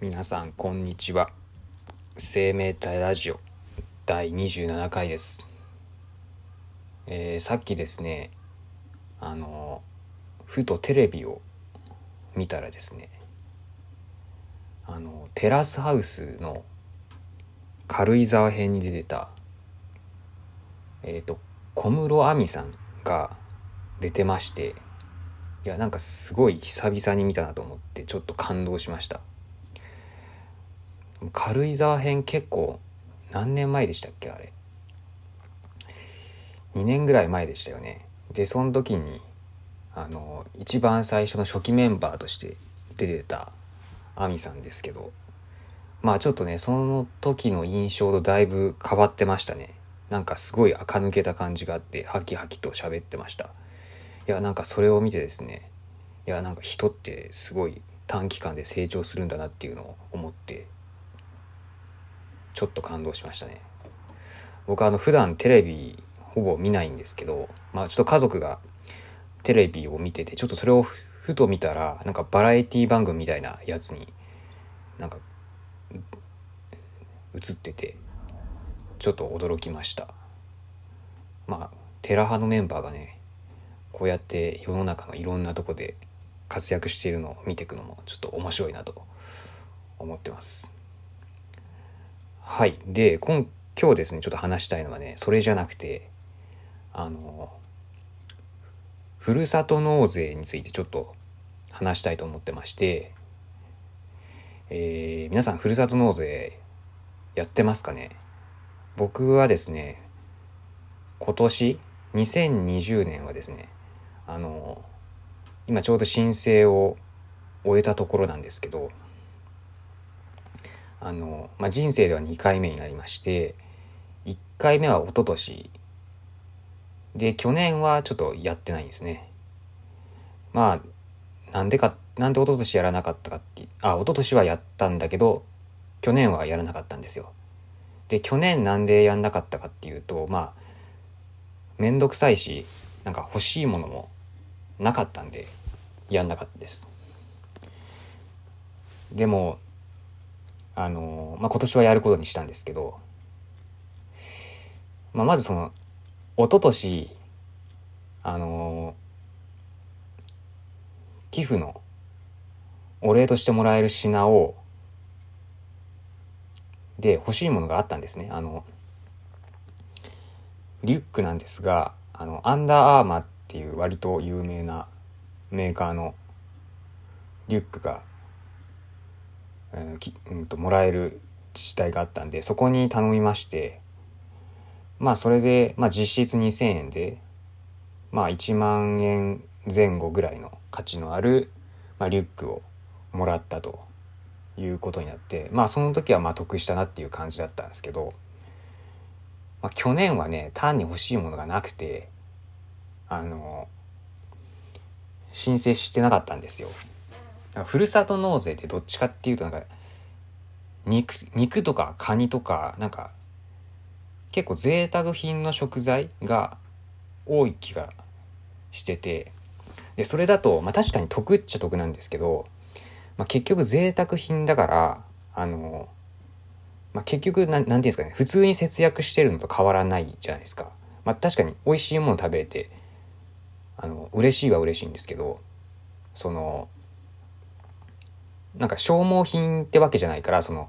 皆さんこんにちは。生命体ラジオ第27回です、えーさっきですねあのふとテレビを見たらですねあのテラスハウスの軽井沢編に出てたえっ、と小室亜美さんが出てましていやなんかすごい久々に見たなと思ってちょっと感動しました。軽井沢編結構何年前でしたっけあれ。2年ぐらい前でしたよね。でその時にあの一番最初の初期メンバーとして出てた亜美さんですけど。まあちょっとねその時の印象とだいぶ変わってましたね。なんかすごい垢抜けた感じがあってハキハキと喋ってました。いやなんかそれを見てですねいやなんか人ってすごい短期間で成長するんだなっていうのを思って。ちょっと感動しましたね。僕はあの普段テレビほぼ見ないんですけどまあちょっと家族がテレビを見ててちょっとそれをふふと見たらなんかバラエティ番組みたいなやつになんか映っててちょっと驚きました。まあテラ派のメンバーがねこうやって世の中のいろんなとこで活躍しているのを見ていくのもちょっと面白いなと思ってます。はい。で今今日ですねちょっと話したいのはねそれじゃなくてあのふるさと納税についてちょっと話したいと思ってまして、えー皆さんふるさと納税やってますかね？僕はですね今年2020年はですねあの今ちょうど申請を終えたところなんですけどあの、まあ、人生では2回目になりまして1回目は一昨年。で去年はちょっとやってないんですね。まあなんでかなんで一昨年やらなかったかってあ一昨年はやったんだけど去年はやらなかったんですよ。で去年なんでやんなかったかっていうとまあ面倒くさいしなんか欲しいものもなかったんでやんなかったです。でもあのまあ今年はやることにしたんですけど、まあ、まずその一昨年あの寄付のお礼としてもらえる品をで欲しいものがあったんですね。あのリュックなんですがあのアンダーアーマーっていう割と有名なメーカーのリュックが、えーきうん、ともらえる自治体があったんでそこに頼みましてまあそれで、まあ、実質2,000円でまあ1万円前後ぐらいの価値のある、まあ、リュックをもらったということになってまあその時はまあ得したなっていう感じだったんですけど、まあ、去年はね単に欲しいものがなくてあの申請してなかったんですよ。ふるさと納税ってどっちかっていうとなんか肉肉とかカニとかなんか結構贅沢品の食材が多い気がしててでそれだと、まあ、確かに得っちゃ得なんですけど、まあ、結局贅沢品だからあの、まあ、結局ななんていうんですかね普通に節約してるのと変わらないじゃないですか。まあ、確かに美味しいもの食べれてあの嬉しいは嬉しいんですけどそのなんか消耗品ってわけじゃないからその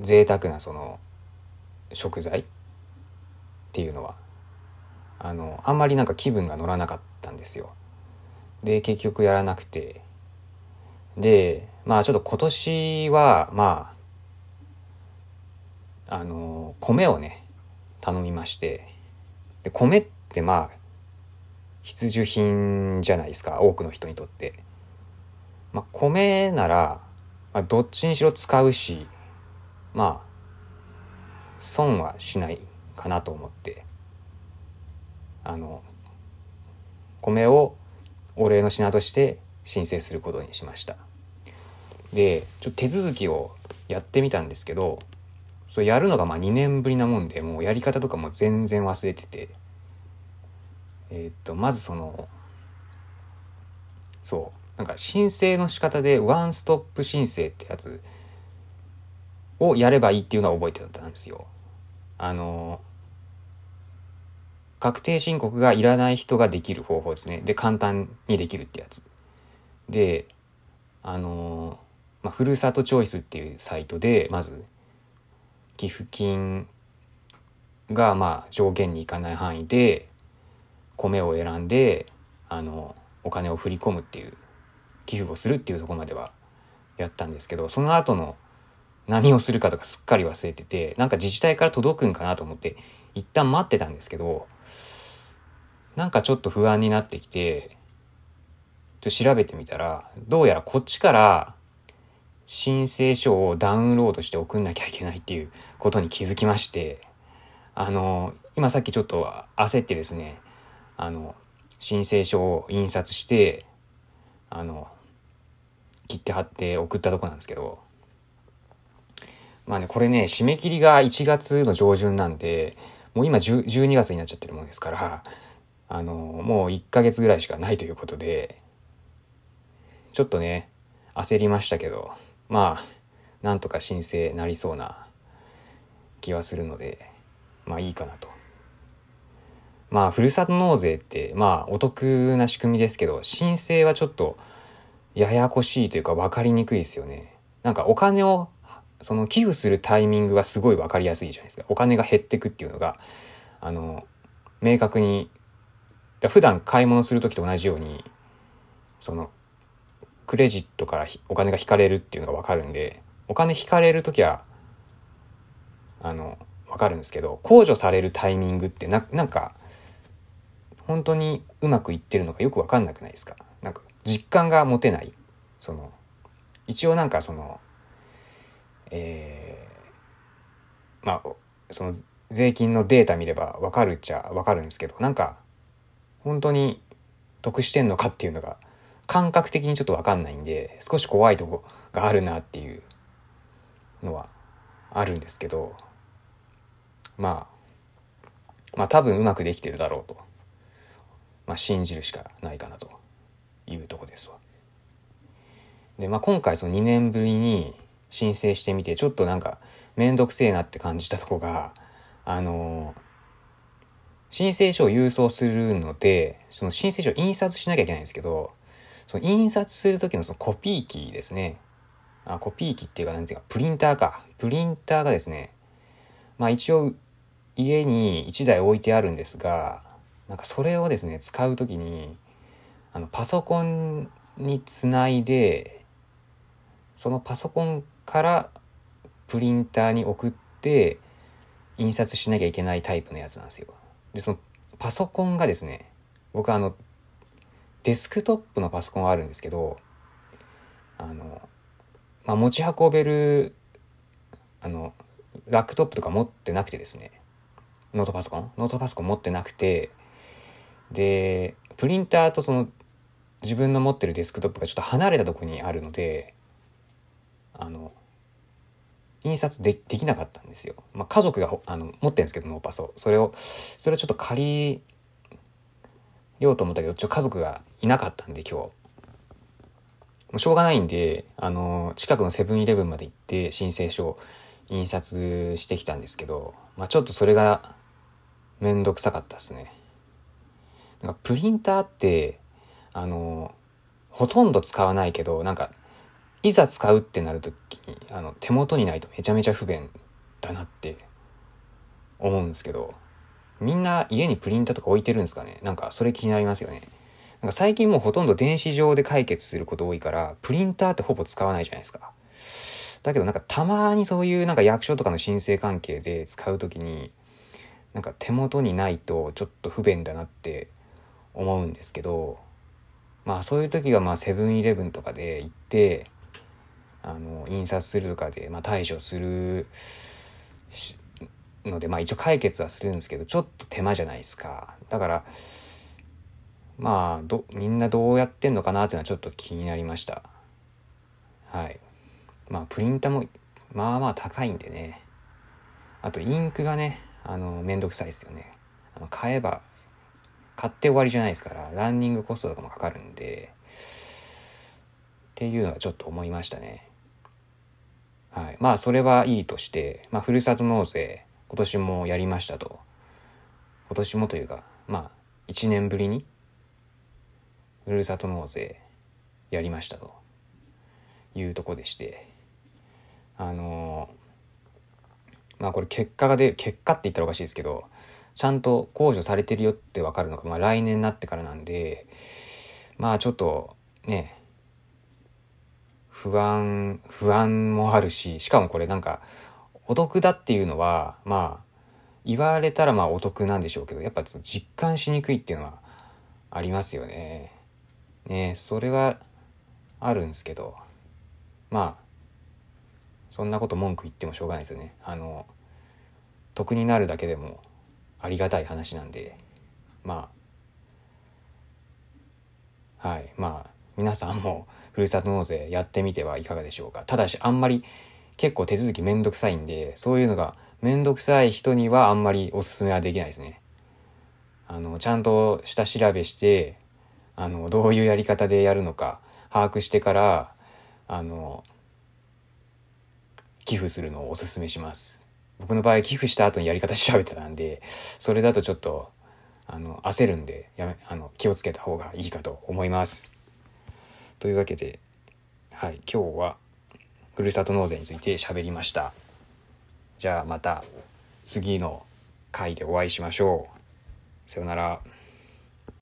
贅沢なその食材っていうのはあのあんまりなんか気分が乗らなかったんですよ。で結局やらなくてでまあちょっと今年はまああの米をね頼みましてで米ってまあ必需品じゃないですか多くの人にとって。まあ、米なら、まあ、どっちにしろ使うしまあ損はしないかなと思って。あの米をお礼の品として申請することにしました。でちょっと手続きをやってみたんですけどそれやるのがまあ2年ぶりなもんでもうやり方とかも全然忘れてて。えーっとまずそのそうなんか申請の仕方でワンストップ申請ってやつをやればいいっていうのは覚えてたんですよ。あの確定申告がいらない人ができる方法ですね。で、簡単にできるってやつ。で、あのまあ、ふるさとチョイスっていうサイトで、まず、寄付金がまあ上限にいかない範囲で米を選んであのお金を振り込むっていう寄付をするっていうとこまではやったんですけどその後の何をするかとかすっかり忘れててなんか自治体から届くんかなと思って一旦待ってたんですけどなんかちょっと不安になってきてちょ調べてみたらどうやらこっちから申請書をダウンロードして送んなきゃいけないっていうことに気づきましてあの今さっきちょっと焦ってですねあの申請書を印刷してあの切って貼って送ったとこなんですけどまあねこれね締め切りが1月の上旬なんでもう今12月になっちゃってるもんですからあのもう1ヶ月ぐらいしかないということでちょっとね焦りましたけどまあなんとか申請なりそうな気はするのでまあいいかなと。まあ、ふるさと納税って、まあ、お得な仕組みですけど、申請はちょっと、ややこしいというか分かりにくいですよね。なんかお金を、その寄付するタイミングがすごい分かりやすいじゃないですか。お金が減ってくっていうのが、あの、明確に、だ普段買い物する時と同じように、その、クレジットからお金が引かれるっていうのが分かるんで、お金引かれる時は、あの、分かるんですけど、控除されるタイミングってな、なんか、本当にうまくいってるのかよく分かんなくないですか実感が持てないその一応なんかそのえー、まあその税金のデータ見れば分かるっちゃ分かるんですけどなんか本当に得してんのかっていうのが感覚的にちょっと分かんないんで少し怖いとこがあるなっていうのはあるんですけどまあまあ多分うまくできてるだろうと。まあ、信じるしかないかなというとこですわ。で、まあ、今回その2年ぶりに申請してみてちょっとなんか面倒くせえなって感じたとこがあの申請書を郵送するのでその申請書を印刷しなきゃいけないんですけどその印刷する時のそのコピー機ですねあコピー機っていうか何ていうかプリンターかプリンターがですねまあ一応家に1台置いてあるんですがなんかそれをですね使う時にあのパソコンにつないでそのパソコンからプリンターに送って印刷しなきゃいけないタイプのやつなんですよ。でそのパソコンがですね僕あのデスクトップのパソコンはあるんですけどあの、まあ、持ち運べるあのラップトップとか持ってなくてですねノートパソコン？ノートパソコン持ってなくてでプリンターとその自分の持ってるデスクトップがちょっと離れたとこにあるのであの印刷でできなかったんですよ。まあ、家族があの持ってるんですけどノーパソそれをそれをちょっと借りようと思ったけどちょっと家族がいなかったんで今日もうしょうがないんであの近くのセブンイレブンまで行って申請書を印刷してきたんですけど、まあ、ちょっとそれがめんどくさかったですね。なんかプリンターってあのほとんど使わないけどなんかいざ使うってなる時にあの手元にないとめちゃめちゃ不便だなって思うんですけどみんな家にプリンターとか置いてるんですかね？なんかそれ気になりますよね。なんか最近もうほとんど電子上で解決すること多いからプリンターってほぼ使わないじゃないですか。だけどなんかたまにそういうなんか役所とかの申請関係で使う時になんか手元にないとちょっと不便だなって思うんですけどまあそういう時はまあセブンイレブンとかで行ってあの印刷するとかで、まあ、対処するのでまあ一応解決はするんですけどちょっと手間じゃないですか。だからまあどみんなどうやってんのかなっていうのはちょっと気になりました。はい。まあプリンタもまあまあ高いんでね。あとインクがねあのめんどくさいですよね。あの買えば買って終わりじゃないですからランニングコストとかもかかるんでっていうのはちょっと思いましたね。はい、まあそれはいいとして、まあ、ふるさと納税今年もやりましたと。今年もというかまあ1年ぶりにふるさと納税やりましたと。いうとこでして。あのまあこれ結果が出る結果って言ったらおかしいですけどちゃんと控除されてるよって分かるのが、まあ、来年になってからなんでまあちょっとね不安不安もあるししかもこれなんかお得だっていうのはまあ言われたらまあお得なんでしょうけどやっぱ実感しにくいっていうのはありますよね。ねそれはあるんですけどまあそんなこと文句言ってもしょうがないですよね。あの得になるだけでもありがたい話なんでまあはいまあ皆さんもふるさと納税やってみてはいかがでしょうか。ただしあんまり結構手続きめんどくさいんでそういうのがめんどくさい人にはあんまりおすすめはできないですね。あのちゃんと下調べしてあのどういうやり方でやるのか把握してからあの寄付するのをおすすめします。僕の場合寄付した後にやり方調べてたんでそれだとちょっとあの焦るんでやめあの気をつけた方がいいかと思います。というわけで、はい、今日はふるさと納税について喋りました。じゃあまた次の回でお会いしましょう。さようなら。